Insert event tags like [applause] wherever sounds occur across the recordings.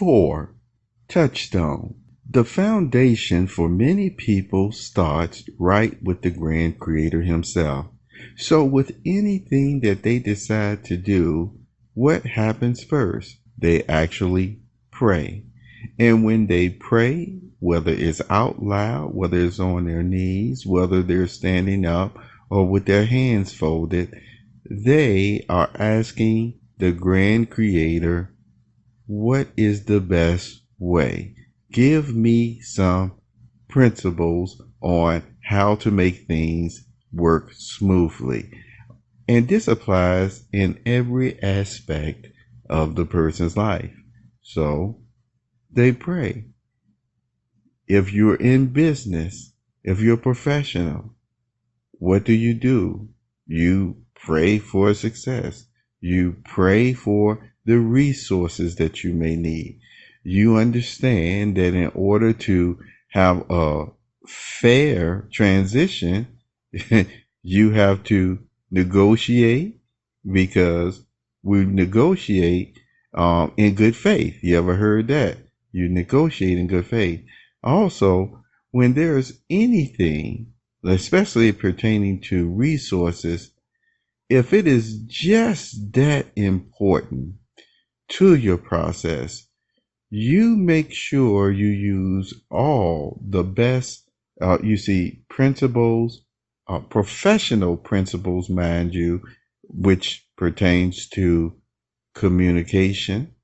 4. Touchstone. The foundation for many people starts right with the Grand Creator Himself. So, with anything that they decide to do, what happens first? They actually pray. And when they pray, whether it's out loud, whether it's on their knees, whether they're standing up or with their hands folded, they are asking the Grand Creator, what is the best way? give me some principles on how to make things work smoothly. And this applies in every aspect of the person's life. So they pray. If you're in business, if you're a professional, what do you do? You pray for success. You pray for the resources that you may need you understand that in order to have a fair transition, [laughs] you have to negotiate because we negotiate um, in good faith. You ever heard that? You negotiate in good faith. Also, when there's anything, especially pertaining to resources, if it is just that important to your process, you make sure you use all the best, uh, you see, principles, uh, professional principles, mind you, which pertains to communication,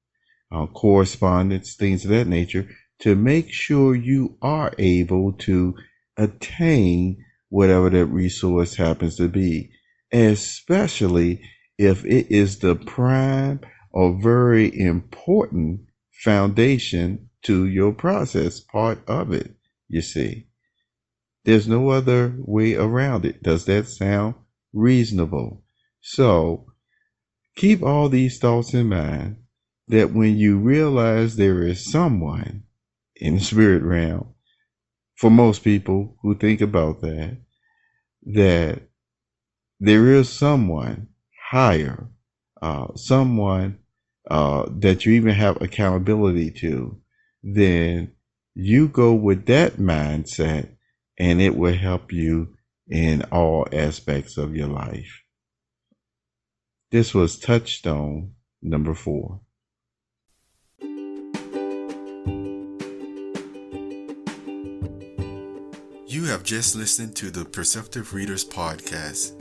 uh, correspondence, things of that nature, to make sure you are able to attain whatever that resource happens to be, especially if it is the prime or very important foundation to your process, part of it, you see. There's no other way around it. Does that sound reasonable? So keep all these thoughts in mind that when you realize there is someone in the spirit realm, for most people who think about that, that there is someone higher, uh, someone uh, that you even have accountability to, then you go with that mindset and it will help you in all aspects of your life. This was Touchstone number four. You have just listened to the Perceptive Readers Podcast.